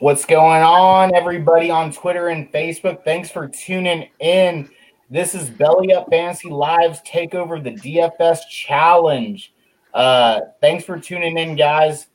What's going on, everybody on Twitter and Facebook? Thanks for tuning in. This is Belly Up Fantasy Live's takeover the DFS Challenge. Uh, thanks for tuning in, guys.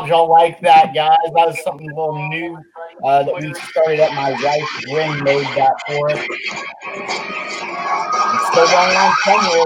On, y'all? Like that, guys? That was something a little new uh, that we started up. My wife, Gwen, made that for us. It's still going on somewhere.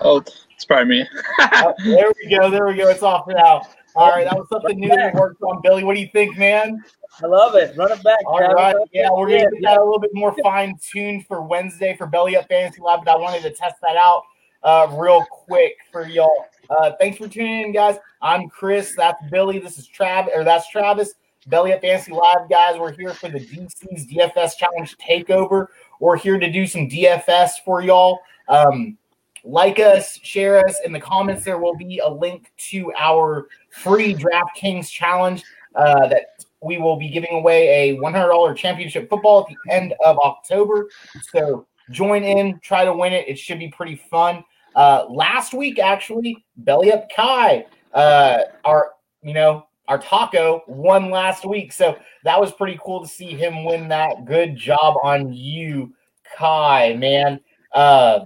Oh, it's probably me. oh, there we go. There we go. It's off now. All right, that was something new that we worked on. Billy, what do you think, man? I love it. Run it back. All right. Yeah, we're going to get that a little bit more fine tuned for Wednesday for Belly Up Fantasy Lab, but I wanted to test that out uh, real quick for y'all. Uh, thanks for tuning in, guys. I'm Chris. That's Billy. This is Trav, or that's Travis. Belly Up Fantasy Live, guys. We're here for the DC's DFS Challenge Takeover. We're here to do some DFS for y'all. Um, like us, share us in the comments. There will be a link to our free DraftKings challenge uh, that we will be giving away a $100 championship football at the end of October. So join in, try to win it. It should be pretty fun. Uh, last week, actually, Belly Up Kai, uh, our you know our taco won last week, so that was pretty cool to see him win that. Good job on you, Kai, man. Uh,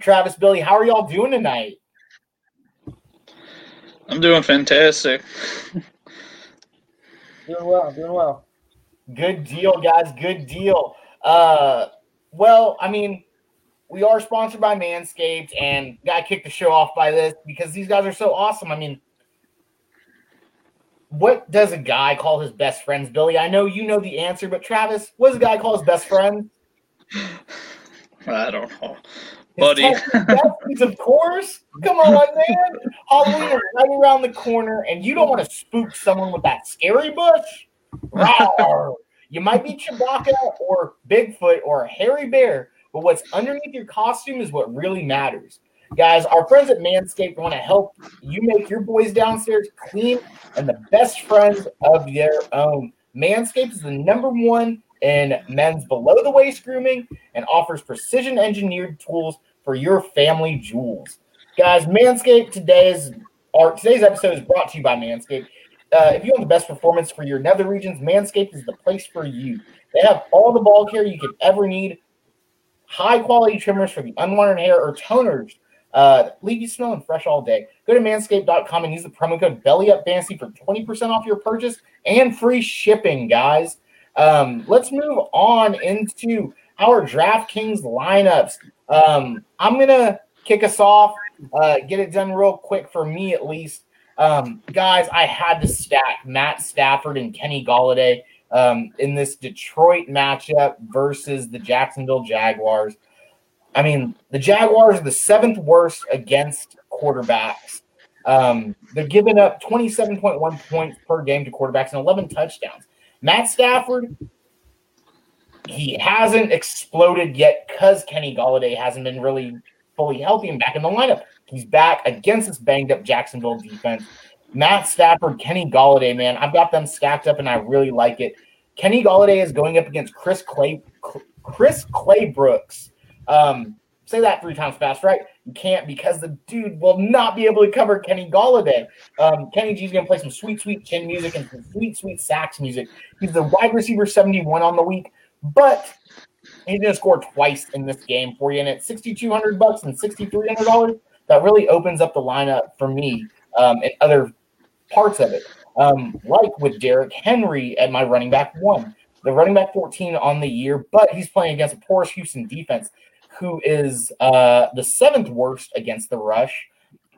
Travis, Billy, how are y'all doing tonight? I'm doing fantastic. doing well, doing well. Good deal, guys. Good deal. Uh, well, I mean, we are sponsored by Manscaped, and got kick the show off by this because these guys are so awesome. I mean, what does a guy call his best friends, Billy? I know you know the answer, but Travis, what does a guy call his best friend? I don't know, buddy. of course. Come on, man. Halloween is right around the corner, and you don't want to spook someone with that scary bush. you might be Chewbacca or Bigfoot or a hairy bear, but what's underneath your costume is what really matters. Guys, our friends at Manscaped want to help you make your boys downstairs clean and the best friends of their own. Manscaped is the number one in men's below the waist grooming and offers precision engineered tools for your family jewels. Guys, Manscaped today's our today's episode is brought to you by Manscaped. Uh, if you want the best performance for your nether regions, Manscaped is the place for you. They have all the ball care you could ever need high quality trimmers for the unwanted hair or toners uh, leave you smelling fresh all day. Go to manscaped.com and use the promo code BellyUpFantasy for 20% off your purchase and free shipping, guys. Um, let's move on into our DraftKings lineups. Um, I'm going to kick us off, uh, get it done real quick for me at least. Um, guys, I had to stack Matt Stafford and Kenny Golladay um, in this Detroit matchup versus the Jacksonville Jaguars. I mean, the Jaguars are the seventh worst against quarterbacks. Um, they're giving up 27.1 points per game to quarterbacks and 11 touchdowns. Matt Stafford, he hasn't exploded yet because Kenny Golladay hasn't been really fully healthy and back in the lineup. He's back against this banged up Jacksonville defense. Matt Stafford, Kenny Golladay, man, I've got them stacked up and I really like it. Kenny Golladay is going up against Chris Clay, Chris Claybrooks. Um, say that three times fast, right? You can't because the dude will not be able to cover Kenny Golladay. Um, Kenny G's going to play some sweet, sweet chin music and some sweet, sweet sax music. He's the wide receiver 71 on the week, but he's going to score twice in this game for you. And at 6200 bucks and $6,300, that really opens up the lineup for me um, and other parts of it. Um, like with Derrick Henry at my running back one. the running back 14 on the year, but he's playing against a porous Houston defense who is uh, the seventh worst against the rush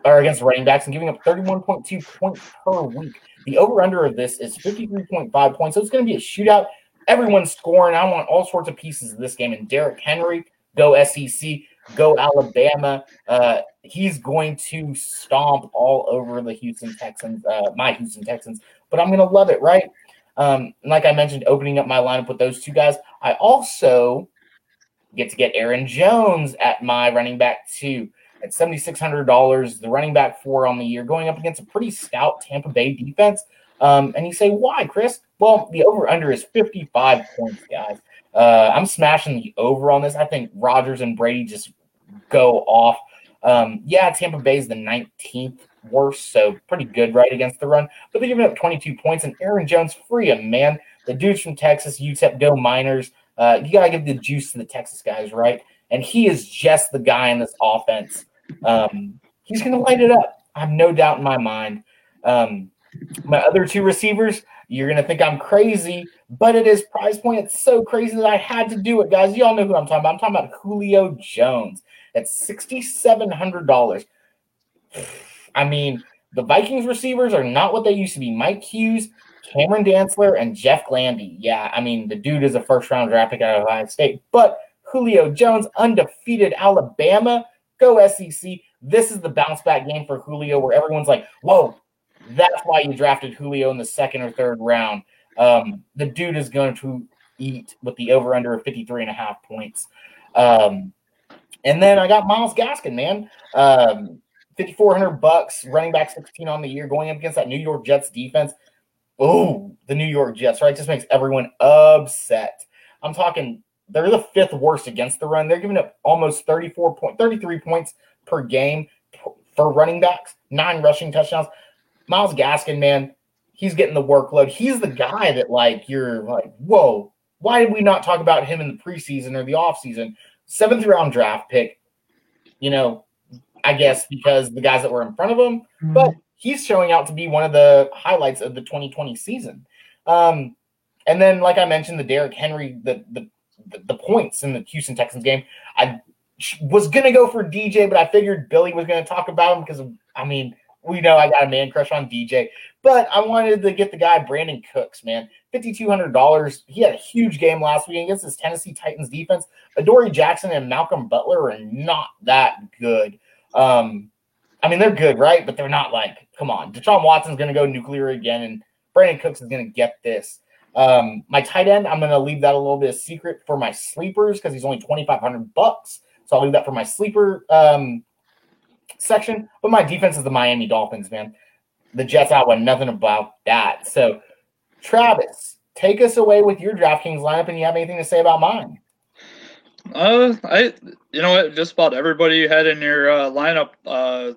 or against running backs and giving up 31.2 points per week. The over under of this is 53.5 points. So it's going to be a shootout. Everyone's scoring. I want all sorts of pieces of this game. And Derrick Henry, go SEC, go Alabama. Uh, he's going to stomp all over the Houston Texans, uh, my Houston Texans. But I'm going to love it, right? Um, like I mentioned, opening up my lineup with those two guys. I also get to get Aaron Jones at my running back too at $7,600, the running back four on the year, going up against a pretty stout Tampa Bay defense. Um, and you say, why, Chris? Well, the over under is 55 points, guys. Uh, I'm smashing the over on this. I think Rodgers and Brady just go off. Um, yeah, Tampa Bay is the 19th worst, so pretty good right against the run. But they're giving up 22 points, and Aaron Jones free him, man. The dudes from Texas, UTEP, go Miners. Uh, you gotta give the juice to the Texas guys, right? And he is just the guy in this offense. Um, he's gonna light it up. I have no doubt in my mind. Um, my other two receivers, you're gonna think I'm crazy, but it is price point. It's so crazy that I had to do it, guys. Y'all know who I'm talking about. I'm talking about Julio Jones at sixty-seven hundred dollars. I mean, the Vikings receivers are not what they used to be. Mike Hughes, Cameron Dantzler, and Jeff Gladney. Yeah, I mean, the dude is a first round draft pick out of Ohio State. But Julio Jones, undefeated Alabama, go SEC. This is the bounce back game for Julio where everyone's like, whoa, that's why you drafted Julio in the second or third round. Um, the dude is going to eat with the over under of 53 and a half points. Um, and then I got Myles Gaskin, man. Um, 5400 bucks, running back 16 on the year, going up against that New York Jets defense. Oh, the New York Jets, right? Just makes everyone upset. I'm talking they're the fifth worst against the run. They're giving up almost 34 point 33 points per game for running backs, nine rushing touchdowns. Myles Gaskin, man, he's getting the workload. He's the guy that like you're like, whoa, why did we not talk about him in the preseason or the offseason? Seventh round draft pick, you know, I guess because the guys that were in front of him, mm-hmm. but he's showing out to be one of the highlights of the 2020 season. Um, and then, like I mentioned, the Derrick Henry, the, the the points in the Houston Texans game. I was gonna go for DJ, but I figured Billy was gonna talk about him because I mean we know I got a man crush on DJ, but I wanted to get the guy Brandin Cooks, man, fifty two hundred dollars. He had a huge game last week against this Tennessee Titans defense. Adoree Jackson and Malcolm Butler are not that good. Um, I mean they're good, right? But they're not like, come on, Deshaun Watson's gonna go nuclear again, and Brandin Cooks is gonna get this. Um, my tight end, I'm going to leave that a little bit of secret for my sleepers because he's only 2,500 bucks. So I'll leave that for my sleeper um, section. But my defense is the Miami Dolphins, man. The Jets, want nothing about that. So, Travis, take us away with your DraftKings lineup, and you have anything to say about mine? Uh, I, you know what, just about everybody you had in your uh, lineup, uh,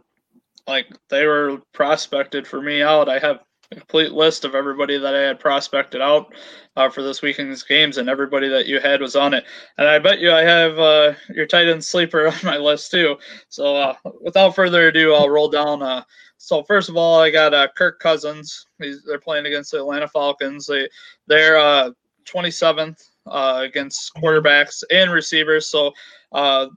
like they were prospected for me out. I have complete list of everybody that I had prospected out uh, for this weekend's games, and everybody that you had was on it. And I bet you I have uh, your tight end sleeper on my list too. So uh, without further ado, I'll roll down. Uh, so first of all, I got uh, Kirk Cousins. He's, they're playing against the Atlanta Falcons. They they're 27th uh, against quarterbacks and receivers. So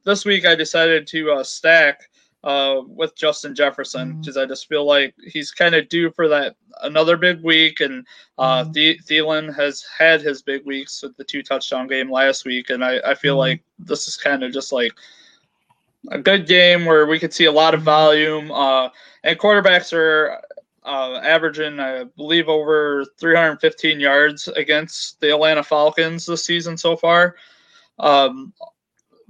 this week I decided to stack uh, with Justin Jefferson because mm. I just feel like he's kind of due for that another big week. And uh, mm. The- Thielen has had his big weeks with the two touchdown game last week, and I, I feel mm. like this is kind of just like a good game where we could see a lot of volume. Uh, and quarterbacks are uh, averaging, I believe, over 315 yards against the Atlanta Falcons this season so far. Um,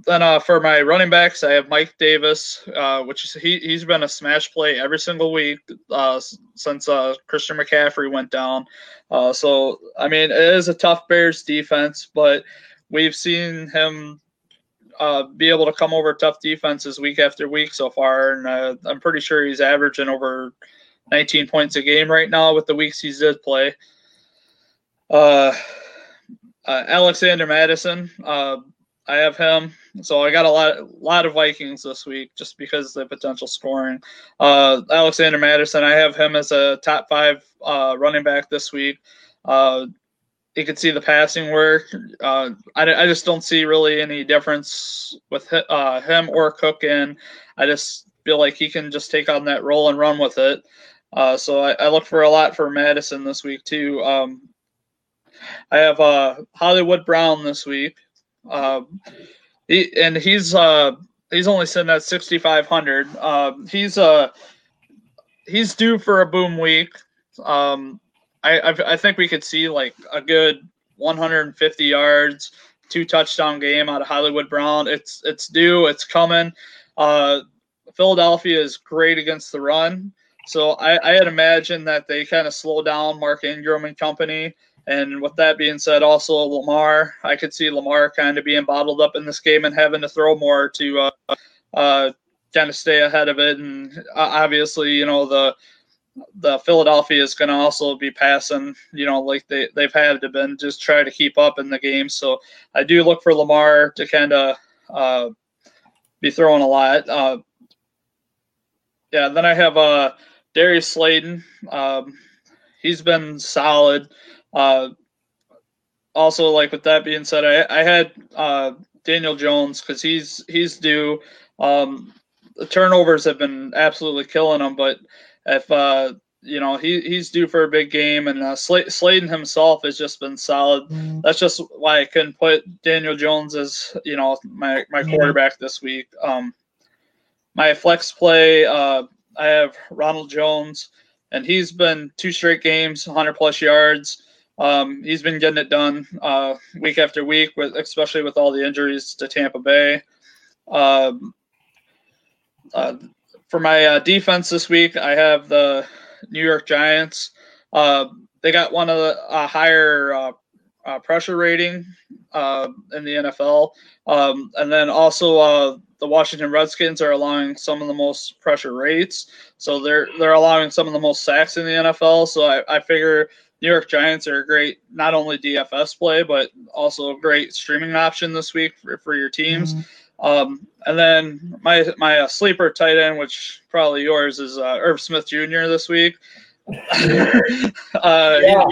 then uh, for my running backs, I have Mike Davis, uh, which he he's been a smash play every single week uh, since uh, Christian McCaffrey went down. Uh, so I mean, it is a tough Bears defense, but we've seen him uh, be able to come over tough defenses week after week so far, and I'm pretty sure he's averaging over 19 points a game right now with the weeks he did play. Alexander Mattison. I have him. So I got a lot, lot of Vikings this week just because of the potential scoring. Uh, Alexander Mattison, I have him as a top five uh, running back this week. Uh, you can see the passing work. Uh, I, I just don't see really any difference with uh, him or Cook in. I just feel like he can just take on that role and run with it. Uh, so I, I, look for a lot for Mattison this week too. Um, I have uh, Hollywood Brown this week. Um, he and he's uh, he's only sitting at 6,500. Um, he's uh, he's due for a boom week. Um, I, I, I think we could see like a good 150 yards, two touchdown game out of Hollywood Brown. It's it's due. It's coming. Uh, Philadelphia is great against the run. So I, I had imagined that they kind of slow down Mark Ingram and company. And with that being said, also Lamar, I could see Lamar kind of being bottled up in this game and having to throw more to uh, uh, kind of stay ahead of it. And uh, obviously, you know, the the Philadelphia is going to also be passing, you know, like they, they've had to been just try to keep up in the game. So I do look for Lamar to kind of uh, be throwing a lot. Uh, yeah, then I have uh, Darius Slayton. Um, he's been solid. Uh, also, like with that being said, I, I had uh, Daniel Jones because he's he's due. Um, the turnovers have been absolutely killing him, but if uh, you know he he's due for a big game, and uh, Sl- Slayton himself has just been solid. Mm-hmm. That's just why I couldn't put Daniel Jones as you know my my quarterback this week. Um, my flex play, uh, I have Ronald Jones, and he's been two straight games, 100 plus yards. Um, he's been getting it done uh, week after week, with especially with all the injuries to Tampa Bay. Um, uh, for my uh, defense this week, I have the New York Giants. Uh, they got one of the higher uh, uh, pressure rating in the NFL, um, and then also the Washington Redskins are allowing some of the most pressure rates. So they're they're allowing some of the most sacks in the NFL. So I, I figure New York Giants are a great not only DFS play but also a great streaming option this week for, for your teams. Mm-hmm. Um, and then my my uh, sleeper tight end, which probably yours, is uh, Irv Smith Jr. this week. uh, yeah.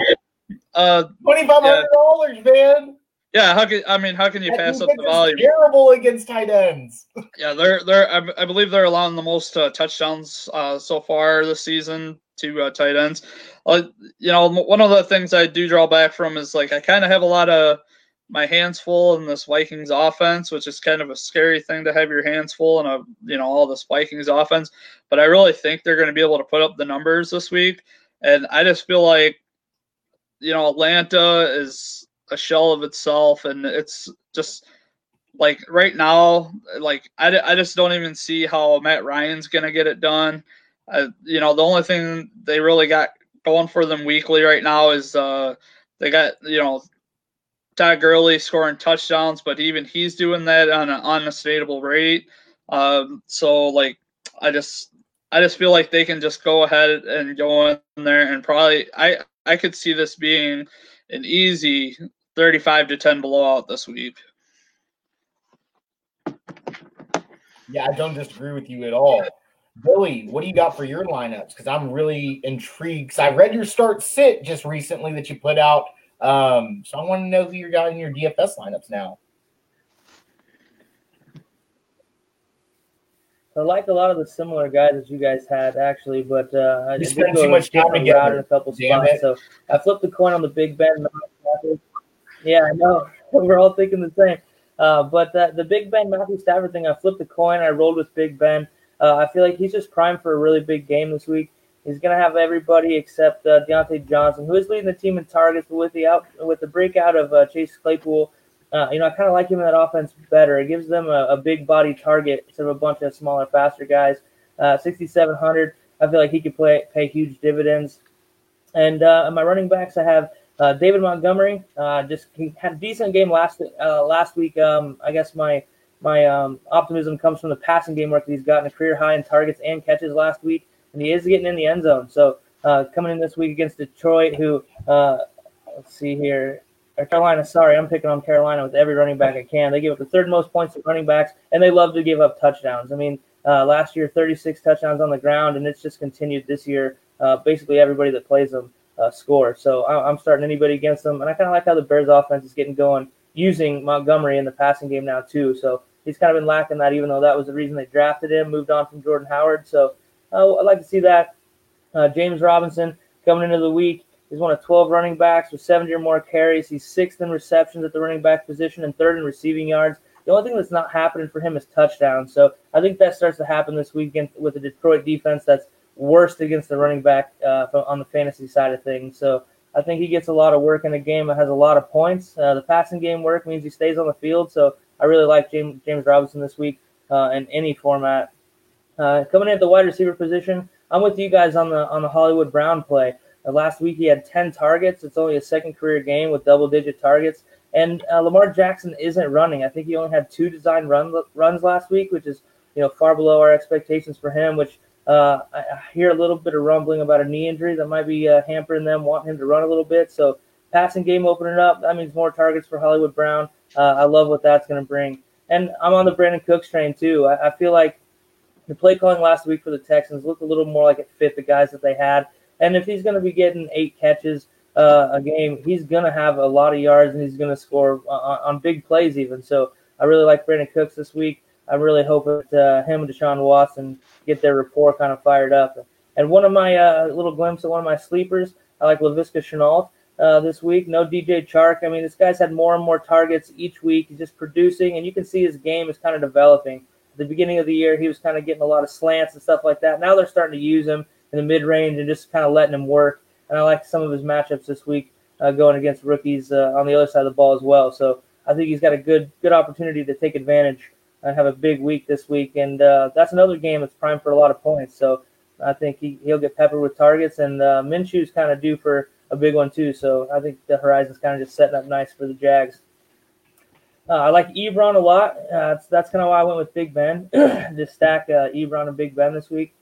Uh, Twenty five hundred dollars, yeah. man. Yeah, how can I mean how can you pass up the volume? Terrible against tight ends. yeah, they're they're I, I, believe they're allowing the most uh, touchdowns uh, so far this season to uh, tight ends. Uh, you know, one of the things I do draw back from is like I kind of have a lot of my hands full in this Vikings offense, which is kind of a scary thing to have your hands full in a you know all this Vikings offense. But I really think they're going to be able to put up the numbers this week, and I just feel like you know Atlanta is a shell of itself, and it's just like right now, like I, I just don't even see how Matt Ryan's gonna get it done. You know, the only thing they really got going for them weekly right now is uh, they got you know Todd Gurley scoring touchdowns, but even he's doing that on an unsustainable rate. Um, so like I just I just feel like they can just go ahead and go in there and probably I I could see this being an easy 35 to 10 blowout this week. Yeah, I don't disagree with you at all. Billy, what do you got for your lineups? Because I'm really intrigued. Because I read your start sit just recently that you put out. Um, so I want to know who you got in your DFS lineups now. I like a lot of the similar guys that you guys had actually, but uh, I did go too much time together. in a couple Damn spots. It. So I flipped the coin on the Big Ben. Yeah, I know. We're all thinking the same. Uh, but uh, the Big Ben Matthew Stafford thing, I flipped the coin. I rolled with Big Ben. Uh, I feel like he's just primed for a really big game this week. He's going to have everybody except uh, Diontae Johnson, who is leading the team in targets, but with the out with the breakout of uh, Chase Claypool, uh, you know, I kind of like him in that offense better. It gives them a, a, big body target instead of a bunch of smaller, faster guys. 6,700. I feel like he could play pay huge dividends. And my running backs, I have uh, David Montgomery uh, just he had a decent game last uh, last week. Um, I guess my my um, optimism comes from the passing game work that he's gotten a career high in targets and catches last week, and he is getting in the end zone. So uh, coming in this week against Detroit, who uh, let's see here, or Carolina. Sorry, I'm picking on Carolina with every running back I can. They give up the third most points to running backs, and they love to give up touchdowns. I mean, uh, last year 36 touchdowns on the ground, and it's just continued this year. basically, everybody that plays them uh, score. So I, am starting anybody against them, and I kind of like how the Bears offense is getting going using Montgomery in the passing game now too. So he's kind of been lacking that, even though that was the reason they drafted him, moved on from Jordan Howard. So uh, I'd like to see that. Uh, James Robinson coming into the week. He's one of 12 running backs with 70 or more carries. He's sixth in receptions at the running back position and third in receiving yards. The only thing that's not happening for him is touchdowns. So I think that starts to happen this weekend with the Detroit defense that's worst against the running back uh, on the fantasy side of things. So I think he gets a lot of work in the game that has a lot of points. Uh, the passing game work means he stays on the field. So I really like James, James Robinson this week uh, in any format. Uh, coming in at the wide receiver position, I'm with you guys on the on the Hollywood Brown play. Uh, last week he had 10 targets. It's only a second career game with double digit targets. And uh, Lamar Jackson isn't running. I think he only had two design run, runs last week, which is you know far below our expectations for him. Which uh, I hear a little bit of rumbling about a knee injury that might be uh, hampering them, wanting him to run a little bit. So passing game opening up, that means more targets for Hollywood Brown. Uh, I love what that's going to bring. And I'm on the Brandin Cooks train too. I, I feel like the play calling last week for the Texans looked a little more like it fit the guys that they had. And if he's going to be getting eight catches uh, a game, he's going to have a lot of yards and he's going to score on, on, big plays even. So I really like Brandin Cooks this week. I really hope that uh, him and Deshaun Watson get their rapport kind of fired up. And one of my uh, little glimpse of one of my sleepers, I like Laviska Shenault uh, this week. No DJ Chark. I mean, this guy's had more and more targets each week. He's just producing, and you can see his game is kind of developing. At the beginning of the year, he was kind of getting a lot of slants and stuff like that. Now they're starting to use him in the mid range and just kind of letting him work. And I like some of his matchups this week uh, going against rookies uh, on the other side of the ball as well. So I think he's got a good good opportunity to take advantage and have a big week this week. And uh, that's another game that's primed for a lot of points. So I think he, he'll get peppered with targets. And uh, Minshew's kind of due for a big one, too. So I think the horizon's kind of just setting up nice for the Jags. Uh, I like Ebron a lot. Uh, that's that's kind of why I went with Big Ben. just stack uh, Ebron and Big Ben this week.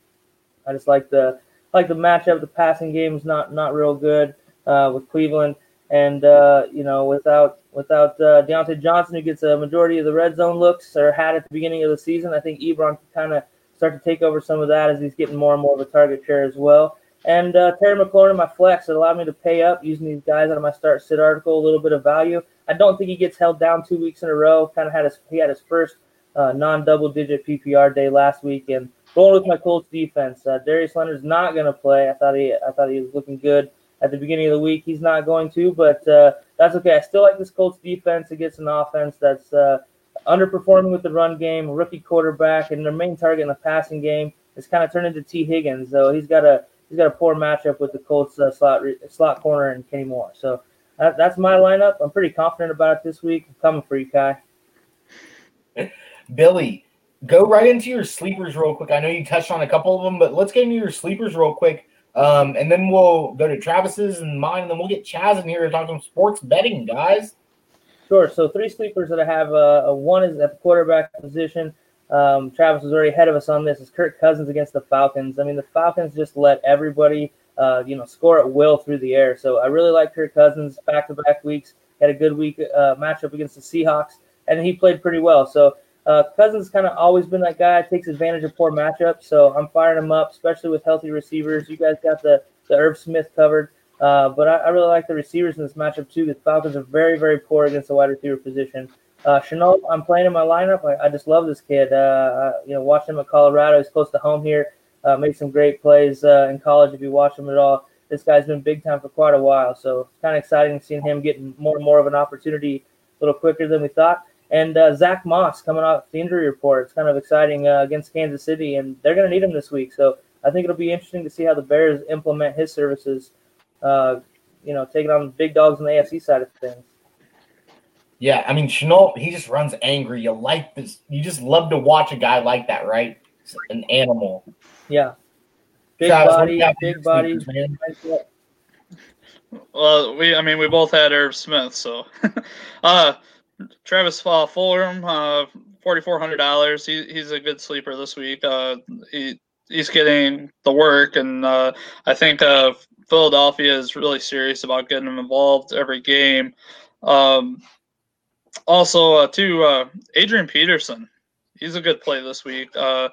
I just like the like the matchup. The passing game is not not real good uh, with Cleveland, and uh, you know without without uh, Diontae Johnson, who gets a majority of the red zone looks or had at the beginning of the season, I think Ebron can kind of start to take over some of that as he's getting more and more of a target share as well. And uh, Terry McLaurin, my flex, it allowed me to pay up using these guys out of my start sit article, a little bit of value. I don't think he gets held down two weeks in a row. Kind of had his he had his first uh, non double digit PPR day last week, and going with my Colts defense. Uh, Darius Leonard's not going to play. I thought he I thought he was looking good at the beginning of the week. He's not going to, but uh, that's okay. I still like this Colts defense against an offense that's uh, underperforming with the run game, rookie quarterback, and their main target in the passing game is kind of turned into Tee Higgins. So he's got a he's got a poor matchup with the Colts uh, slot slot corner and Kenny Moore. So that, that's my lineup. I'm pretty confident about it this week. I'm coming for you, Kai. Billy, go right into your sleepers real quick. I know you touched on a couple of them, but let's get into your sleepers real quick. Um, and then we'll go to Travis's and mine, and then we'll get Chas in here to talk some sports betting, guys. Sure. So three sleepers that I have. Uh, one is at the quarterback position. Um, Travis was already ahead of us on this. Is Kirk Cousins against the Falcons? I mean, the Falcons just let everybody, uh, you know, score at will through the air. So I really like Kirk Cousins. Back-to-back weeks, had a good week uh, matchup against the Seahawks, and he played pretty well. So uh, Cousins kind of always been that guy. Takes advantage of poor matchups, so I'm firing him up, especially with healthy receivers. You guys got the the Irv Smith covered, uh, but I, I, really like the receivers in this matchup too. The Falcons are very very poor against the wide receiver position. Uh, Shenault, I'm playing in my lineup. I, I just love this kid. Uh, you know, watching him at Colorado, he's close to home here. Uh, made some great plays uh, in college. If you watch him at all, this guy's been big time for quite a while. So it's kind of exciting seeing him getting more and more of an opportunity a little quicker than we thought. And uh, Zach Moss coming off the injury report. It's kind of exciting uh, against Kansas City, and they're going to need him this week. So I think it'll be interesting to see how the Bears implement his services. You know, taking on the big dogs on the AFC side of things. Yeah, I mean Shenault, he just runs angry. You like this. You just love to watch a guy like that, right? an animal. Yeah. Big Travis, body, big body. Well, we, I mean, we both had Irv Smith, so. uh, Travis uh, Fulgham, uh, forty four hundred dollars. He, he's a good sleeper this week. Uh, he he's getting the work, and uh, I think uh, Philadelphia is really serious about getting him involved every game. Um, also, uh, to uh, Adrian Peterson, he's a good play this week. Uh,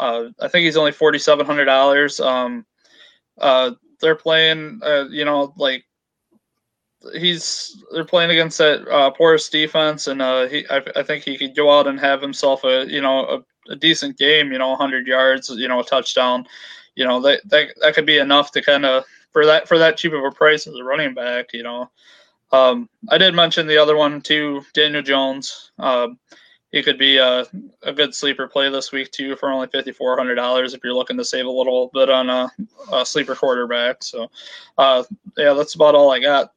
uh, I think he's only forty seven hundred dollars. Um, uh, they're playing, uh, you know, like he's they're playing against that uh, porous defense, and uh, he I, I think he could go out and have himself a you know a, a decent game, you know, 100 yards, you know, a touchdown, you know, that that that could be enough to kind of for that for that cheap of a price as a running back, you know. Um, I did mention the other one too, Daniel Jones. Um, he could be a, a good sleeper play this week too for only fifty four hundred dollars if you're looking to save a little bit on a, a sleeper quarterback. So, uh, yeah, that's about all I got.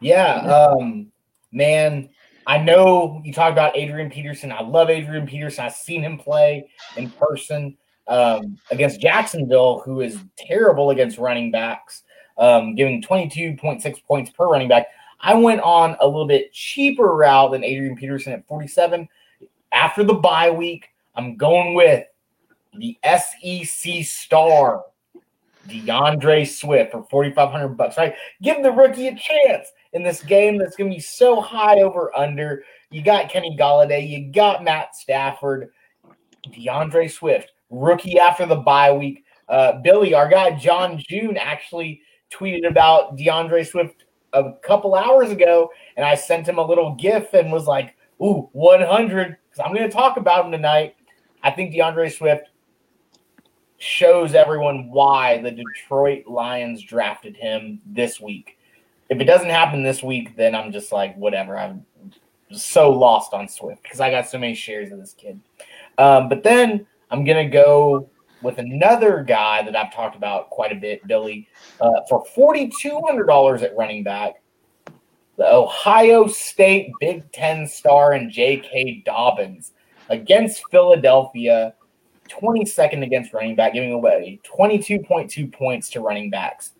Yeah, um, man, I know you talk about Adrian Peterson. I love Adrian Peterson. I've seen him play in person um, against Jacksonville, who is terrible against running backs, um, giving 22.6 points per running back. I went on a little bit cheaper route than Adrian Peterson at 47. After the bye week, I'm going with the SEC star, D'Andre Swift for 4,500 bucks. Right, give the rookie a chance in this game that's going to be so high over under. You got Kenny Golladay, you got Matt Stafford, D'Andre Swift, rookie after the bye week. Uh, Billy, our guy John June actually tweeted about D'Andre Swift a couple hours ago, and I sent him a little GIF and was like, "Ooh, 100," because I'm going to talk about him tonight. I think D'Andre Swift shows everyone why the Detroit Lions drafted him this week. If it doesn't happen this week, then I'm just like, whatever. I'm so lost on Swift because I got so many shares of this kid. Um, but then I'm going to go with another guy that I've talked about quite a bit, Billy, uh, for $4,200 at running back. The Ohio State Big Ten star and J.K. Dobbins against Philadelphia, 22nd against running back, giving away 22.2 points to running backs.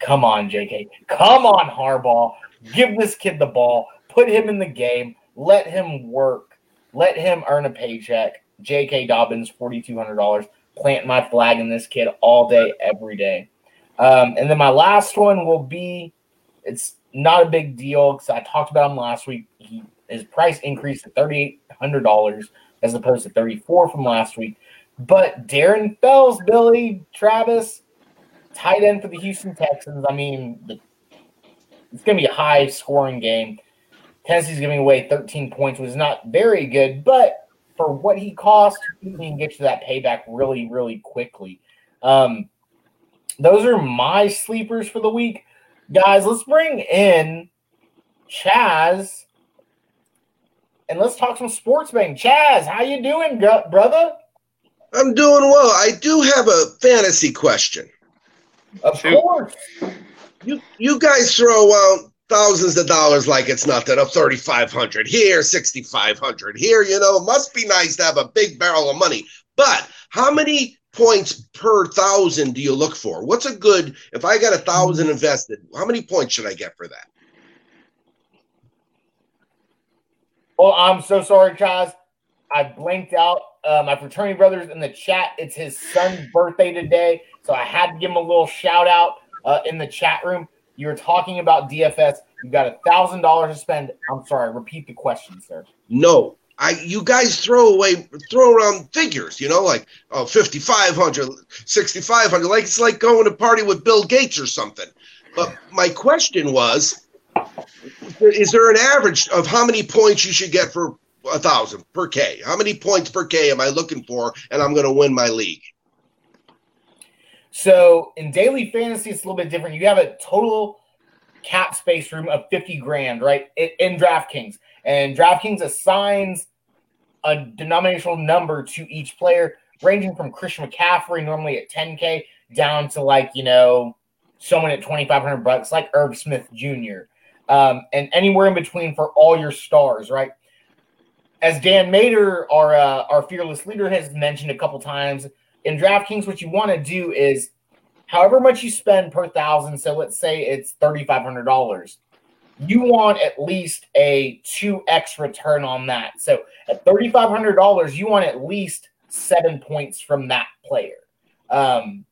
Come on, J.K. Come on, Harbaugh. Give this kid the ball. Put him in the game. Let him work. Let him earn a paycheck. J.K. Dobbins, $4,200 plant my flag in this kid all day, every day. Um, and then my last one will be it's not a big deal because I talked about him last week. He, his price increased to $3,800 as opposed to 34 from last week. But Darren Fells, Billy, Travis, tight end for the Houston Texans. I mean, the, it's going to be a high scoring game. Tennessee's giving away 13 points, is not very good, but for what he cost, he can get you that payback really, really quickly. Um, those are my sleepers for the week, guys. Let's bring in Chas and let's talk some sports betting. Chas, how you doing, brother? I'm doing well. I do have a fantasy question. Of course. You you guys throw out thousands of dollars like it's nothing. Up 3,500 here, 6,500 here. You know, it must be nice to have a big barrel of money. But how many points per thousand do you look for? What's a good, if I got a thousand mm-hmm. invested, how many points should I get for that? Well, I'm so sorry, Chas. I blanked out. Uh, my fraternity brothers in the chat. It's his son's birthday today, so I had to give him a little shout out uh, in the chat room. You were talking about DFS. You got a thousand dollars to spend. I'm sorry. Repeat the question, sir. No, I you guys throw away throw around figures, you know, like oh 5500, 6500, like it's like going to party with Bill Gates or something. But my question was is there an average of how many points you should get for a thousand per K? How many points per K am I looking for and I'm gonna win my league? So in daily fantasy, it's a little bit different. You have a total cap space room of 50 grand, right? In DraftKings. And DraftKings assigns a denominational number to each player, ranging from Christian McCaffrey, normally at 10K, down to like, you know, someone at 2,500 bucks, like Irv Smith Jr., um, and anywhere in between for all your stars, right? As Dan Mader, our, uh, our fearless leader, has mentioned a couple times, in DraftKings, what you want to do is however much you spend per thousand. So let's say it's $3,500. You want at least a 2x return on that. So at $3,500, you want at least seven points from that player um,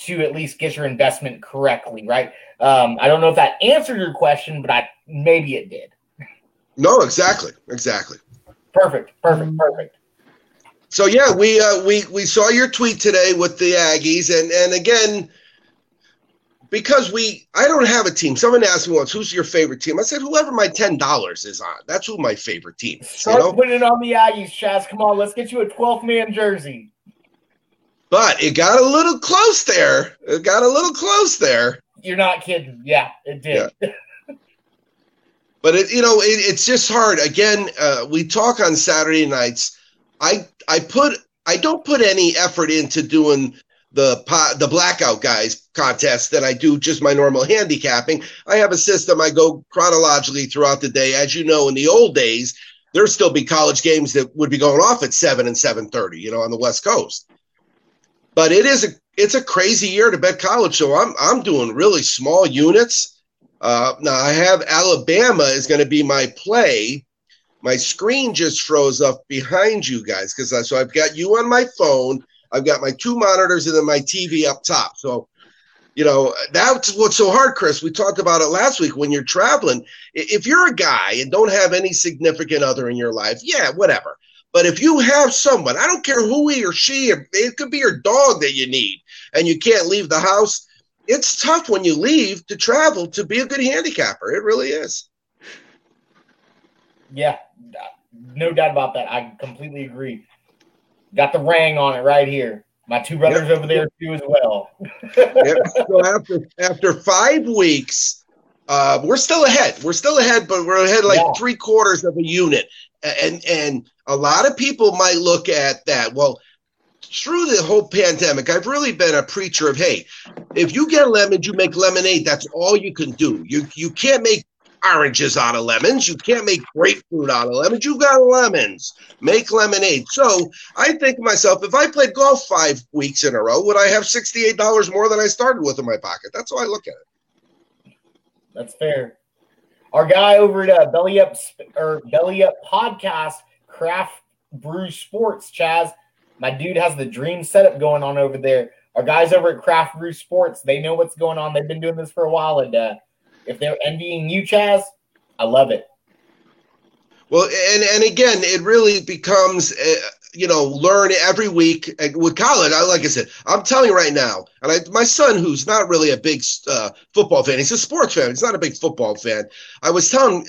to at least get your investment correctly, right? Um, I don't know if that answered your question, but I maybe it did. No, exactly. Exactly. Perfect. Perfect. Perfect. So yeah, we uh, we we saw your tweet today with the Aggies, and and again, because we I don't have a team. Someone asked me once, "Who's your favorite team?" I said, "Whoever my ten dollars is on. That's who my favorite team." Is, Start you know? putting it on the Aggies, Chas. Come on, let's get you a 12th man jersey. But it got a little close there. It got a little close there. You're not kidding. Yeah, it did. But it, you know, it, it's just hard. Again, uh, we talk on Saturday nights. I I put I don't put any effort into doing the the blackout guys contest than I do just my normal handicapping. I have a system. I go chronologically throughout the day. As you know, in the old days, there'd still be college games that would be going off at seven and seven thirty. You know, on the West Coast. But it is a it's a crazy year to bet college. So I'm I'm doing really small units. Uh, now I have Alabama is going to be my play. My screen just froze up behind you guys because so I've got you on my phone. I've got my two monitors and then my TV up top. So, you know, that's what's so hard, Chris. We talked about it last week when you're traveling. If you're a guy and don't have any significant other in your life, yeah, whatever. But if you have someone, I don't care who he or she, it could be your dog that you need, and you can't leave the house, it's tough when you leave to travel to be a good handicapper. It really is. Yeah, no doubt about that. I completely agree. Got the ring on it right here. My two brothers yep. over there too as well. yep. So after after five weeks, uh, we're still ahead. We're still ahead, but we're ahead like yeah. three quarters of a unit. And and a lot of people might look at that. Well, through the whole pandemic, I've really been a preacher of hey, if you get lemons, you make lemonade. That's all you can do. You you can't make oranges out of lemons. You can't make grapefruit out of lemons. You got lemons. Make lemonade. So I think to myself, if I played golf five weeks in a row, would I have $68 more than I started with in my pocket? That's how I look at it. That's fair. Our guy over at uh, Belly Up or Belly Up Podcast, Craft Brew Sports, Chas. My dude has the dream setup going on over there. Our guys over at Craft Brew Sports, they know what's going on. They've been doing this for a while, and uh, if they're envying you, Chas, I love it. Well, and and again, it really becomes. Uh, you know, learn every week with college. I, like I said, I'm telling you right now, and I, my son, who's not really a big uh, football fan, he's a sports fan. He's not a big football fan. I was telling,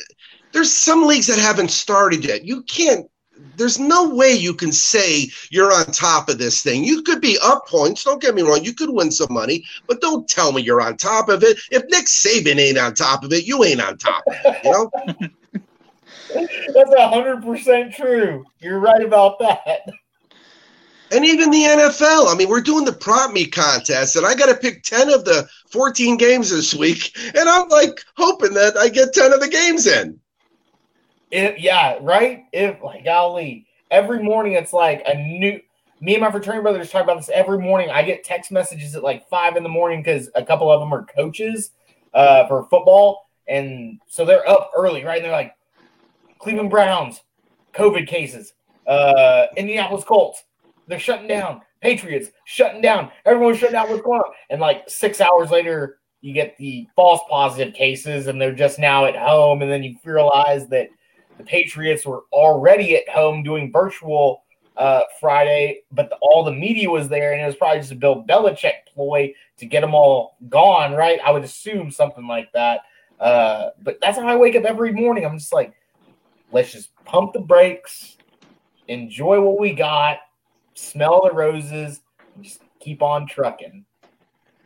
there's some leagues that haven't started yet. You can't there's no way you can say you're on top of this thing. You could be up points. Don't get me wrong. You could win some money, but don't tell me you're on top of it. If Nick Saban ain't on top of it, you ain't on top. you know. That's hundred percent true. You're right about that. And even the NFL. I mean, we're doing the prop me contest, and I got to pick ten of the fourteen games this week, and I'm like hoping that I get ten of the games in. Yeah, right? If like golly, every morning it's like a new me and my fraternity brothers talk about this every morning. I get text messages at like five in the morning because a couple of them are coaches uh, for football. And so they're up early, right? And they're like, Cleveland Browns, COVID cases, uh, Indianapolis Colts, they're shutting down. Patriots shutting down. Everyone's shutting down. What's going on? And like six hours later, you get the false positive cases, and they're just now at home. And then you realize that the Patriots were already at home doing virtual uh, Friday, but the, all the media was there, and it was probably just a Bill Belichick ploy to get them all gone, right? I would assume something like that. Uh, but that's how I wake up every morning. I'm just like, let's just pump the brakes, enjoy what we got, smell the roses, just keep on trucking.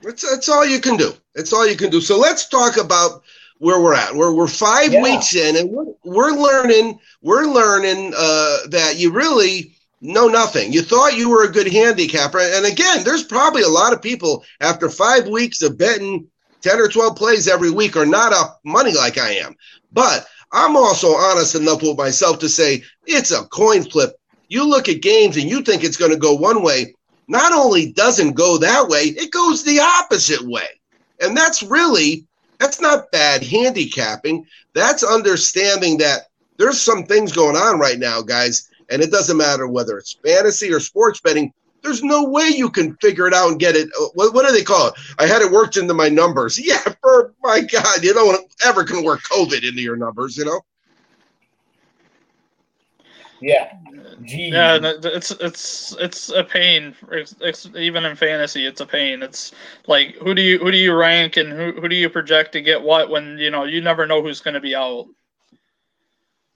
That's, that's all you can do. It's all you can do. So let's talk about where we're at. We're we're five yeah. weeks in, and we're, we're learning we're learning uh, that you really know nothing. You thought you were a good handicapper, and again, there's probably a lot of people after five weeks of betting ten or twelve plays every week are not up money like I am. But I'm also honest enough with myself to say it's a coin flip. You look at games and you think it's going to go one way. Not only doesn't go that way, it goes the opposite way. And that's really that's not bad handicapping. That's understanding that there's some things going on right now, guys, and it doesn't matter whether it's fantasy or sports betting. There's no way you can figure it out and get it. Uh, what, what do they call it? I had it worked into my numbers. Yeah, for my God, you don't ever can work COVID into your numbers, you know? Yeah. Jeez. Yeah, it's it's it's a pain. It's, it's even in fantasy, it's a pain. It's like who do you who do you rank and who who do you project to get what when you know you never know who's going to be out.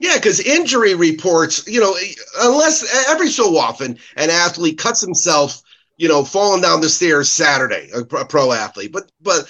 Yeah, because injury reports, you know, unless every so often an athlete cuts himself, you know, falling down the stairs Saturday, a pro athlete. But but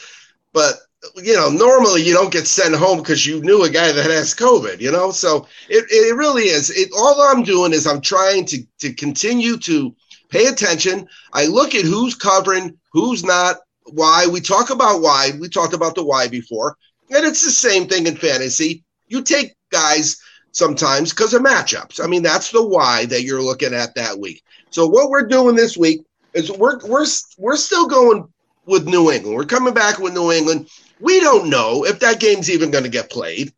but you know, normally you don't get sent home because you knew a guy that has COVID. You know, so it it really is. It all I'm doing is I'm trying to to continue to pay attention. I look at who's covering, who's not, why. We talk about why. We talked about the why before, and it's the same thing in fantasy. You take guys sometimes because of matchups. I mean, that's the why that you're looking at that week. So what we're doing this week is we're we're we're still going with New England. We're coming back with New England. We don't know if that game's even going to get played.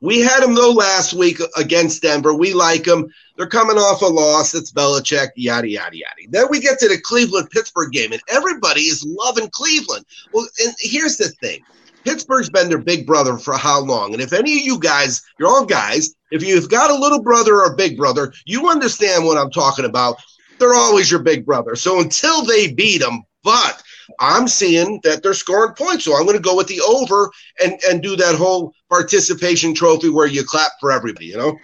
We had them though last week against Denver. We like them. They're coming off a loss. It's Belichick, yada yada yada. Then we get to the Cleveland Pittsburgh game, and everybody is loving Cleveland. Well, and here's the thing: Pittsburgh's been their big brother for how long? And if any of you guys, you're all guys, if you've got a little brother or a big brother, you understand what I'm talking about. They're always your big brother. So until they beat them, but I'm seeing that they're scoring points. So I'm going to go with the over and, and do that whole participation trophy where you clap for everybody, you know?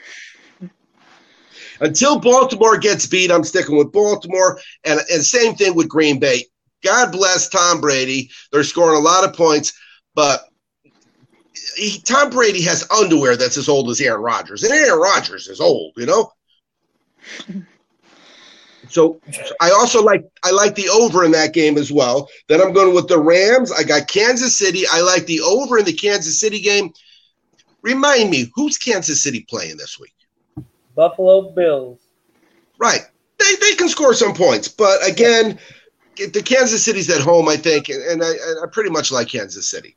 Until Baltimore gets beat, I'm sticking with Baltimore. And, and same thing with Green Bay. God bless Tom Brady. They're scoring a lot of points, but he, Tom Brady has underwear that's as old as Aaron Rodgers, and Aaron Rodgers is old, you know. So I also like I like the over in that game as well. Then I'm going with the Rams. I got Kansas City. I like the over in the Kansas City game. Remind me, who's Kansas City playing this week? Buffalo Bills. Right. They, they can score some points, but again, the Kansas City's at home, I think, and I, I pretty much like Kansas City.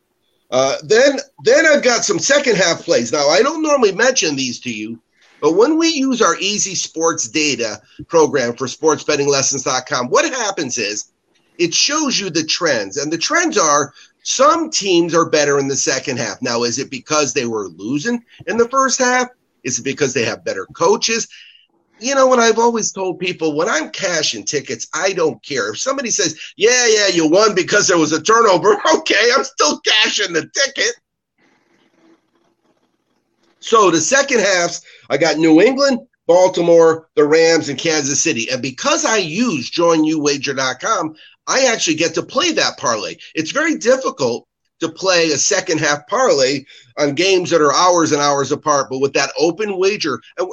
Uh, then then I've got some second half plays. Now I don't normally mention these to you, but when we use our Easy Sports Data program for sportsbettinglessons.com, what happens is it shows you the trends, and the trends are some teams are better in the second half. Now, is it because they were losing in the first half? Is it because they have better coaches? You know what I've always told people when I'm cashing tickets, I don't care. If somebody says, Yeah, yeah, you won because there was a turnover, okay, I'm still cashing the ticket. So the second halves, I got New England, Baltimore, the Rams, and Kansas City. And because I use joinyouwager.com, I actually get to play that parlay. It's very difficult to play a second half parlay on games that are hours and hours apart. But with that open wager, uh,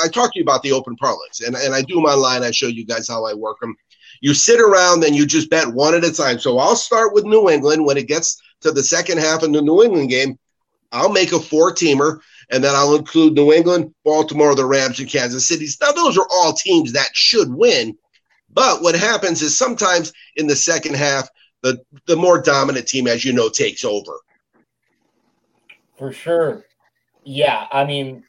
I talked to you about the open parlays, and, and I do them online. I show you guys how I work them. You sit around and you just bet one at a time. So I'll start with New England. When it gets to the second half of the New England game, I'll make a four teamer and then I'll include New England, Baltimore, the Rams, and Kansas City. Now, those are all teams that should win. But what happens is sometimes in the second half, the, the more dominant team, as you know, takes over. For sure. Yeah, I mean,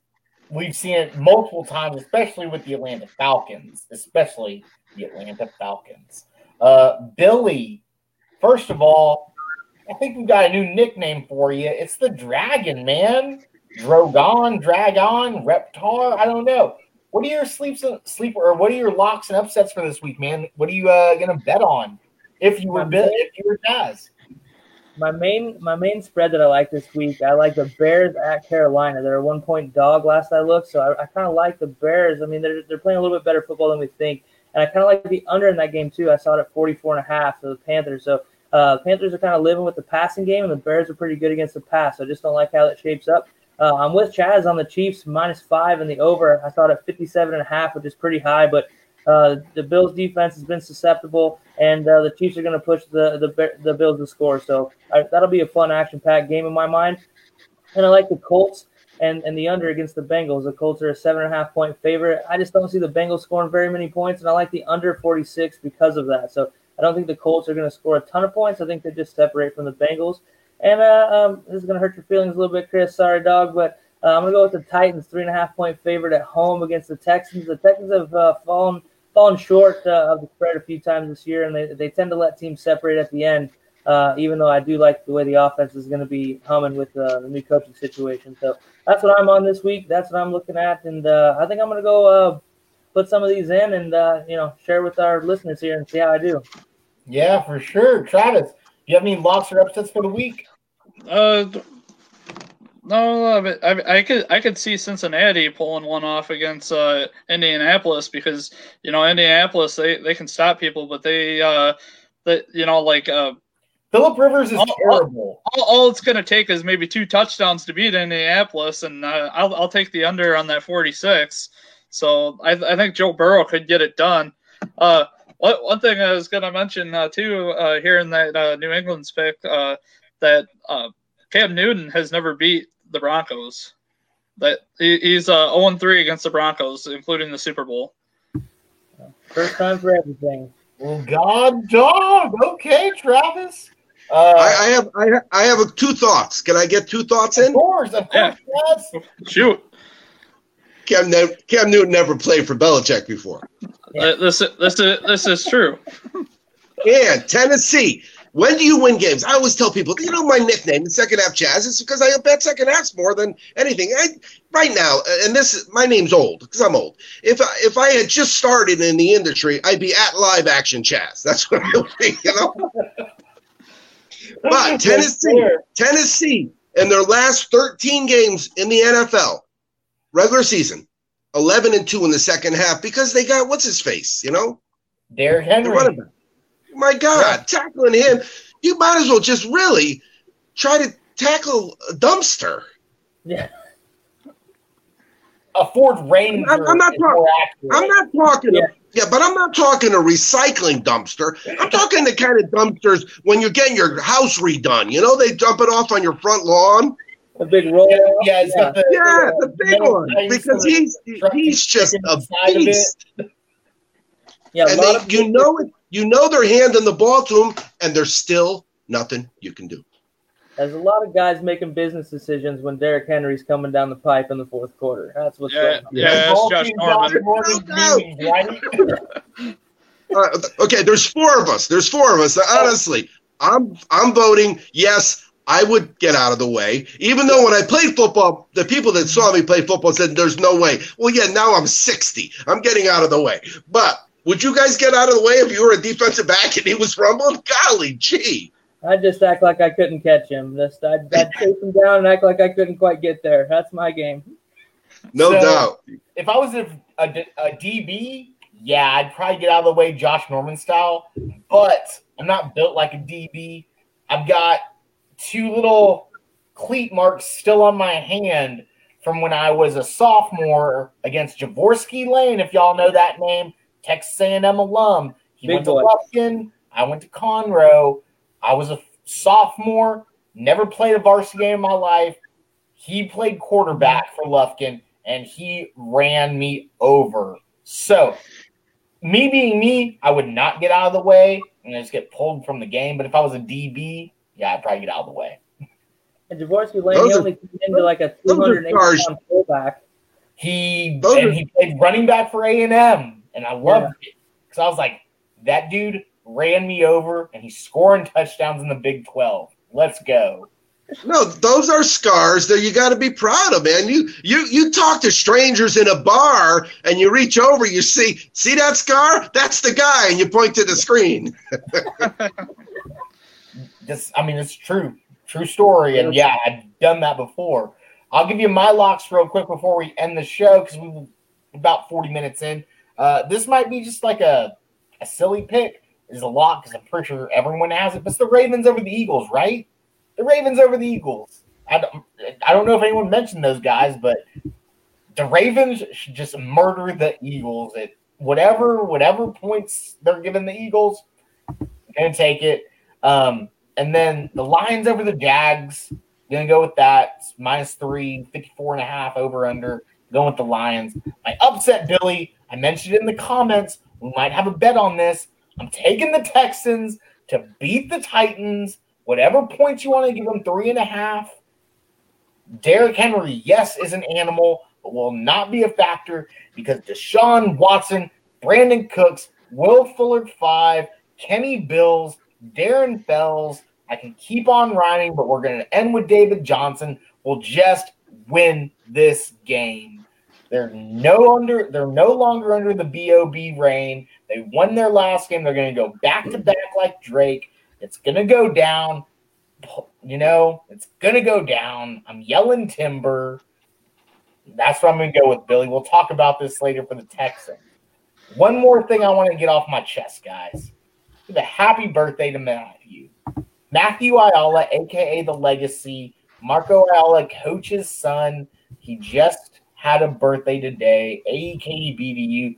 we've seen it multiple times, especially with the Atlanta Falcons, especially the Atlanta Falcons. Uh, Billy, first of all, I think we've got a new nickname for you. It's the Dragon, man. Drogon, Dragon, Reptar. I don't know. What are your sleeps, sleep, or what are your locks and upsets for this week, man? What are you uh, gonna bet on if you were Bill, if you were Chaz? My main my main spread that I like this week, I like the Bears at Carolina. They're a one point dog last I looked, so I, I kind of like the Bears. I mean, they're they're playing a little bit better football than we think, and I kind of like the under in that game too. I saw it at 44 and a half for the Panthers. So uh, Panthers are kind of living with the passing game, and the Bears are pretty good against the pass. So I just don't like how that shapes up. Uh, I'm with Chaz on the Chiefs minus five in the over. I thought at 57 and a half, which is pretty high, but uh, the Bills defense has been susceptible, and uh, the Chiefs are going to push the, the the Bills to score. So I, that'll be a fun action packed game in my mind. And I like the Colts and, and the under against the Bengals. The Colts are a seven and a half point favorite. I just don't see the Bengals scoring very many points, and I like the under 46 because of that. So I don't think the Colts are going to score a ton of points. I think they just separate from the Bengals. And uh, um, this is going to hurt your feelings a little bit, Chris. Sorry, dog, but uh, I'm going to go with the Titans, three and a half point favorite at home against the Texans. The Texans have uh, fallen fallen short uh, of the spread a few times this year, and they, they tend to let teams separate at the end. Uh, even though I do like the way the offense is going to be humming with uh, the new coaching situation. So that's what I'm on this week. That's what I'm looking at, and I think I'm going to go put some of these in and you know share with our listeners here and see how I do. Yeah, for sure. Travis, do you have any locks or upsets for the week? Uh, no, I, I, I could I could see Cincinnati pulling one off against uh, Indianapolis because you know Indianapolis they, they can stop people, but they uh that you know like uh Philip Rivers is all, terrible. All, all, it's going to take is maybe two touchdowns to beat Indianapolis, and uh, I'll I'll take the under on that forty six. So I I think Joe Burrow could get it done. Uh, one one thing I was going to mention uh, too uh, here in that uh, New England's pick uh, that uh, Cam Newton has never beat the Broncos. That he, he's uh, 0 3 against the Broncos, including the Super Bowl. First time for everything. Well, God, dog. Okay, Travis. Uh, I, I have I have, I have two thoughts. Can I get two thoughts in? of course, of course, yes. Shoot. Cam, Ne- Cam Newton never played for Belichick before. Uh, This, this, is, this is true. And Tennessee. When do you win games? I always tell people, you know, my nickname, the second half Chaz, is because I bet second halves more than anything. I, right now, uh, and this, my name's old because I'm old. If I, if I had just started in the industry, I'd be at live action Chaz. That's what I would be, you know. But Tennessee, Tennessee, in their last 13 games in the NFL, regular season, 11 and 2 in the second half because they got what's his face, you know? Derrick Henry. Running back. My God, tackling him, you might as well just really try to tackle a dumpster. Yeah. A Ford Ranger. I'm- I'm not is more accurate. I'm not talking, Yeah. yeah. but I'm not talking a recycling dumpster. I'm talking the kind of dumpsters when you're getting your house redone. You know, they dump it off on your front lawn. A big roll. Yeah, yeah, it's the, Yeah, the big one because he's he's just a inside beast. Yeah, a and lot they, of you know it. You know they're handing the ball to him, and there's still nothing you can do. There's a lot of guys making business decisions when Derrick Henry's coming down the pipe in the fourth quarter. That's what's Yeah, going on. yeah, it's All Josh Norman. Norman No, no. right? Uh, okay, there's four of us. There's four of us. Honestly, I'm I'm voting yes. I would get out of the way, even though when I played football, the people that saw me play football said there's no way. Well, yeah, now I'm 60. I'm getting out of the way. But would you guys get out of the way if you were a defensive back and he was rumbling? Golly gee. I'd just act like I couldn't catch him. Just I'd, I'd chase him down and act like I couldn't quite get there. That's my game. No So- doubt. if I was a, a, a DB, yeah, I'd probably get out of the way Josh Norman style, but I'm not built like a DB. I've got two little cleat marks still on my hand from when I was a sophomore against Jorvorskie Lane, if y'all know that name, Texas A&M alum. He Big went to. Lufkin. I went to Conroe. I was a sophomore, never played a varsity game in my life. He played quarterback for Lufkin, and he ran me over. So, me being me, I would not get out of the way and just get pulled from the game. But if I was a DB, yeah, I'd probably get out of the way. And Jorvorskie Lane, Those he are- came into like a those are 280 stars. pound fullback. He and he played running back for A and M, and I loved it because I was like, that dude ran me over, and he's scoring touchdowns in the Big Twelve. Let's go. No, those are scars that you got to be proud of, man. You you you talk to strangers in a bar and you reach over, you see see that scar? That's the guy, and you point to the screen. This, I mean, it's true, true story, and yeah, I've done that before. I'll give you my locks real quick before we end the show because we were about forty minutes in. Uh, this might be just like a a silly pick. Is a lock because I'm pretty sure everyone has it. But it's the Ravens over the Eagles, right? The Ravens over the Eagles. I don't, I don't know if anyone mentioned those guys, but the Ravens should just murder the Eagles at whatever whatever points they're giving the Eagles. Gonna take it. Um, and then the Lions over the Jags. Gonna go with that. It's minus three, 54 and a half over under. Going with the Lions. My upset, Billy. I mentioned in the comments. We might have a bet on this. I'm taking the Texans to beat the Titans. Whatever points you want to give them, three and a half. Derrick Henry, yes, is an animal, but will not be a factor because Deshaun Watson, Brandin Cooks, Will Fuller five, Kenny Bills, Darren Fells, I can keep on rhyming, but we're going to end with David Johnson. We'll just win this game. They're no under. They're no longer under the Bob reign. They won their last game. They're going to go back to back like Drake. It's going to go down. You know, it's going to go down. I'm yelling timber. That's what I'm going to go with, Billy. We'll talk about this later for the Texans. One more thing I want to get off my chest, guys. A happy birthday to Matthew. Matthew Ayala, aka the Legacy, Marco Ayala, coach's son. He just had a birthday today. AEKDBDU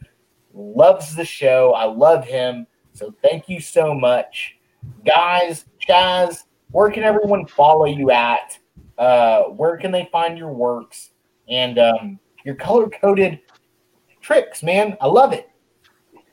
loves the show. I love him. So thank you so much. Guys, Chaz, where can everyone follow you at? Uh, where can they find your works? And um, your color coded tricks, man. I love it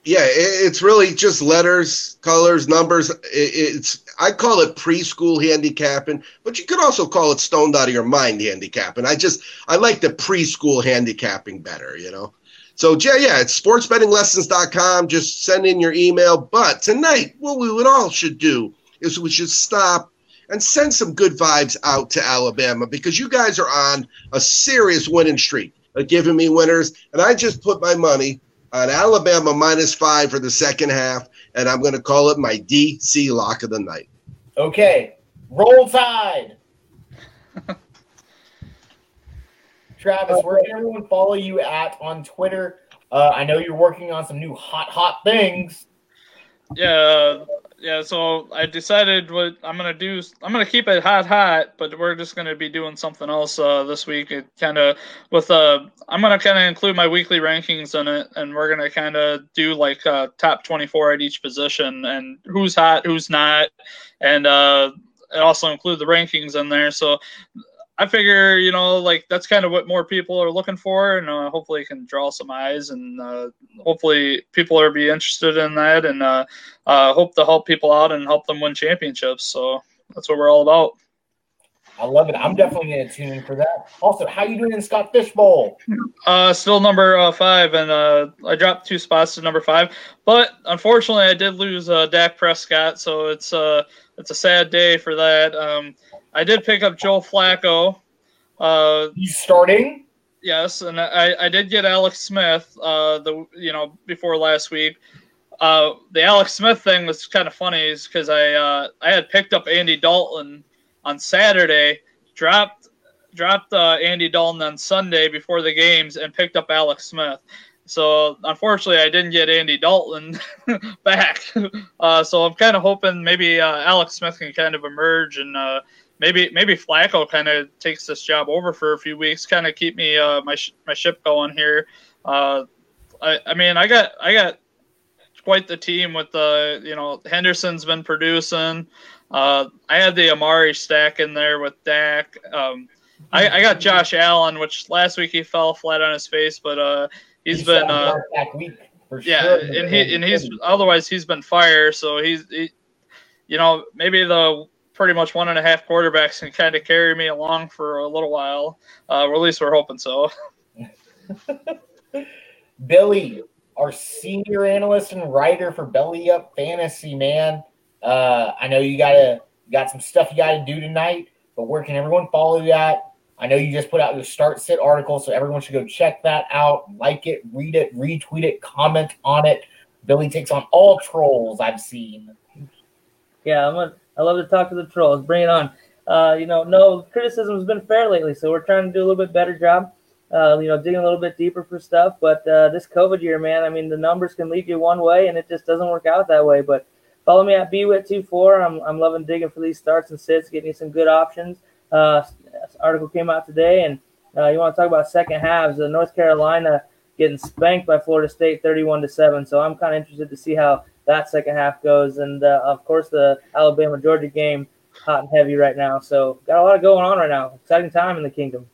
yeah, it's really just letters, colors, numbers. It's I call it preschool handicapping, but you could also call it stoned out of your mind handicapping. I just I like the preschool handicapping better, you know. So yeah, yeah, it's sportsbettinglessons.com. Just send in your email. But tonight, what we would all should do is we should stop and send some good vibes out to Alabama because you guys are on a serious winning streak, giving me winners, and I just put my money on Alabama minus five for the second half, and I'm going to call it my DC lock of the night. Okay, roll tide. Travis, where can everyone follow you at on Twitter? Uh, I know you're working on some new hot, hot things. Yeah, yeah, so I decided what I'm gonna do. I'm gonna keep it hot, hot, but we're just gonna be doing something else uh, this week. It kind of with uh, I'm gonna kind of include my weekly rankings in it, and we're gonna kind of do like uh, top 24 at each position and who's hot, who's not, and uh, also include the rankings in there. So I figure, you know, like that's kind of what more people are looking for, and uh, hopefully it can draw some eyes, and uh, hopefully people are be interested in that, and uh, uh, hope to help people out and help them win championships. So that's what we're all about. I love it. I'm definitely going to tune in for that. Also, how you doing in Scott Fishbowl? Uh, still number uh, five, and uh, I dropped two spots to number five. But unfortunately, I did lose uh, Dak Prescott, so it's uh, it's a sad day for that. Um, I did pick up Joe Flacco. Uh, He's starting. Yes, and I, I did get Alex Smith. Uh, the you know before last week. Uh, the Alex Smith thing was kind of funny, is because I uh, I had picked up Andy Dalton on Saturday, dropped dropped uh, Andy Dalton on Sunday before the games, and picked up Alex Smith. So unfortunately, I didn't get Andy Dalton back. Uh, so I'm kind of hoping maybe uh, Alex Smith can kind of emerge and uh, maybe maybe Flacco kind of takes this job over for a few weeks, kind of keep me uh, my sh- my ship going here. Uh, I I mean I got I got quite the team with the you know Henderson's been producing. Uh, I had the Amari stack in there with Dak. Um, I, I, got Josh Allen, which last week he fell flat on his face, but uh, he's, he's been uh, yeah, sure. and he and he's otherwise he's been fire. So he's he, you know maybe the pretty much one and a half quarterbacks can kind of carry me along for a little while. Uh, or at least we're hoping so. Billy, our senior analyst and writer for Belly Up Fantasy, man. Uh, I know you gotta got some stuff you gotta do tonight, but where can everyone follow you at? I know you just put out your start sit article, so everyone should go check that out, like it, read it, retweet it, comment on it. Billy takes on all trolls I've seen. Yeah, I'm a, I love to talk to the trolls. Bring it on. Uh, you know, no criticism has been fair lately, so we're trying to do a little bit better job. Uh, you know, digging a little bit deeper for stuff. But uh, this COVID year, man, I mean, the numbers can lead you one way, and it just doesn't work out that way. But follow me at bwit24. I'm I'm loving digging for these starts and sits, getting you some good options. Uh, article came out today, and uh, you want to talk about second halves? The North Carolina getting spanked by Florida State, 31 to seven. So I'm kind of interested to see how that second half goes. And uh, of course, the Alabama Georgia game hot and heavy right now. So got a lot of going on right now. Exciting time in the kingdom.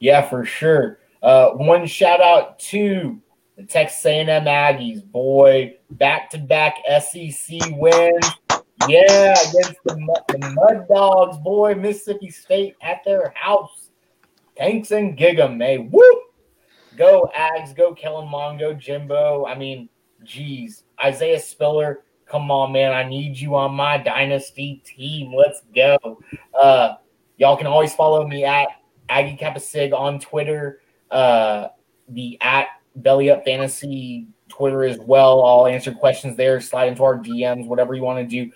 Yeah, for sure. Uh, one shout out to the Texas A&M Aggies, boy, back to back SEC wins. Yeah, against the, the Mud Dogs, boy, Mississippi State at their house. Thanks and gig 'em, eh? Whoop! Go Ags, go Kellen Mond, go Jimbo. I mean, geez, Isaiah Spiller Come on, man. I need you on my dynasty team. Let's go. Uh, y'all can always follow me at Aggie Kappa Sig on Twitter. Uh, the at Belly Up Fantasy Twitter as well. I'll answer questions there. Slide into our DMs, whatever you want to do.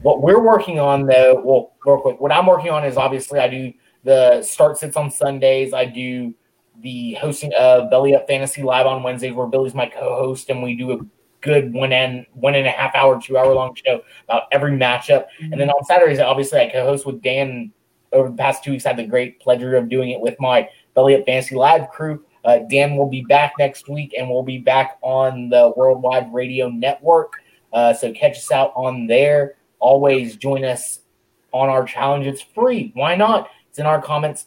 What we're working on, though, well, real quick, what I'm working on is obviously I do the start sits on Sundays. I do the hosting of Belly Up Fantasy Live on Wednesdays, where Billy's my co-host, and we do a good one and one and a half hour, two hour long show about every matchup. And then on Saturdays, obviously, I co-host with Dan. Over the past two weeks, I had the great pleasure of doing it with my Belly Up Fantasy Live crew. Uh, Dan will be back next week, and we'll be back on the Worldwide Radio Network. Uh, so catch us out on there. Always join us on our challenge. It's free. Why not? It's in our comments,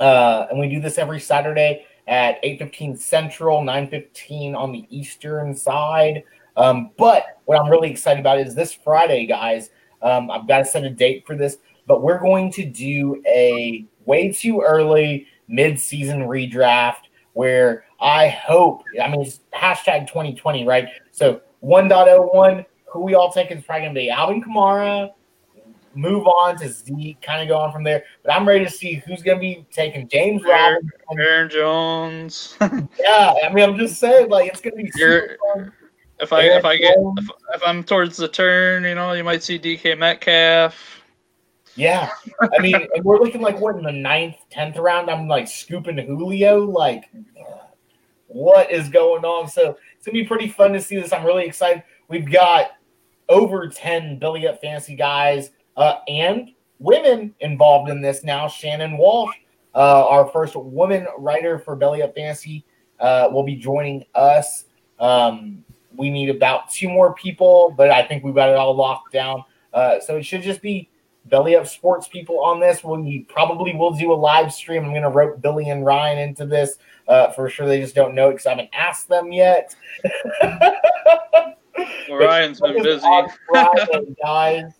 uh, and we do this every Saturday at 8.15 Central, 9.15 on the Eastern side. Um, but what I'm really excited about is this Friday, guys. Um, I've got to set a date for this, but we're going to do a way too early mid-season redraft where I hope, I mean, it's hashtag 2020, right? So 1.01, who we all think is probably going to be Alvin Kamara, move on to Zeke, kind of go on from there. But I'm ready to see who's going to be taking James Aaron, Robinson. Aaron Jones. Yeah, I mean, I'm just saying, like, it's going to be super fun. if I if I get if, if I'm towards the turn, you know, you might see DK Metcalf. Yeah, I mean, we're looking like what in the ninth, tenth round. I'm like scooping Julio. Like, what is going on? So it's gonna be pretty fun to see this. I'm really excited. We've got over ten Belly Up Fantasy guys uh, and women involved in this now. Shannon Walsh, uh, our first woman writer for Belly Up Fantasy, uh, will be joining us. Um, we need about two more people, but I think we've got it all locked down. Uh, so it should just be belly up sports people on this. We probably will do a live stream. I'm going to rope Billy and Ryan into this uh, for sure. They just don't know because I haven't asked them yet. Well, Ryan's been busy. Friday, guys.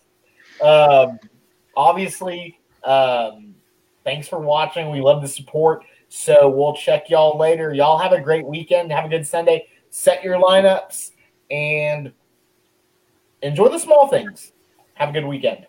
Um, obviously, um, thanks for watching. We love the support. So we'll check y'all later. Y'all have a great weekend. Have a good Sunday. Set your lineups and enjoy the small things. Have a good weekend.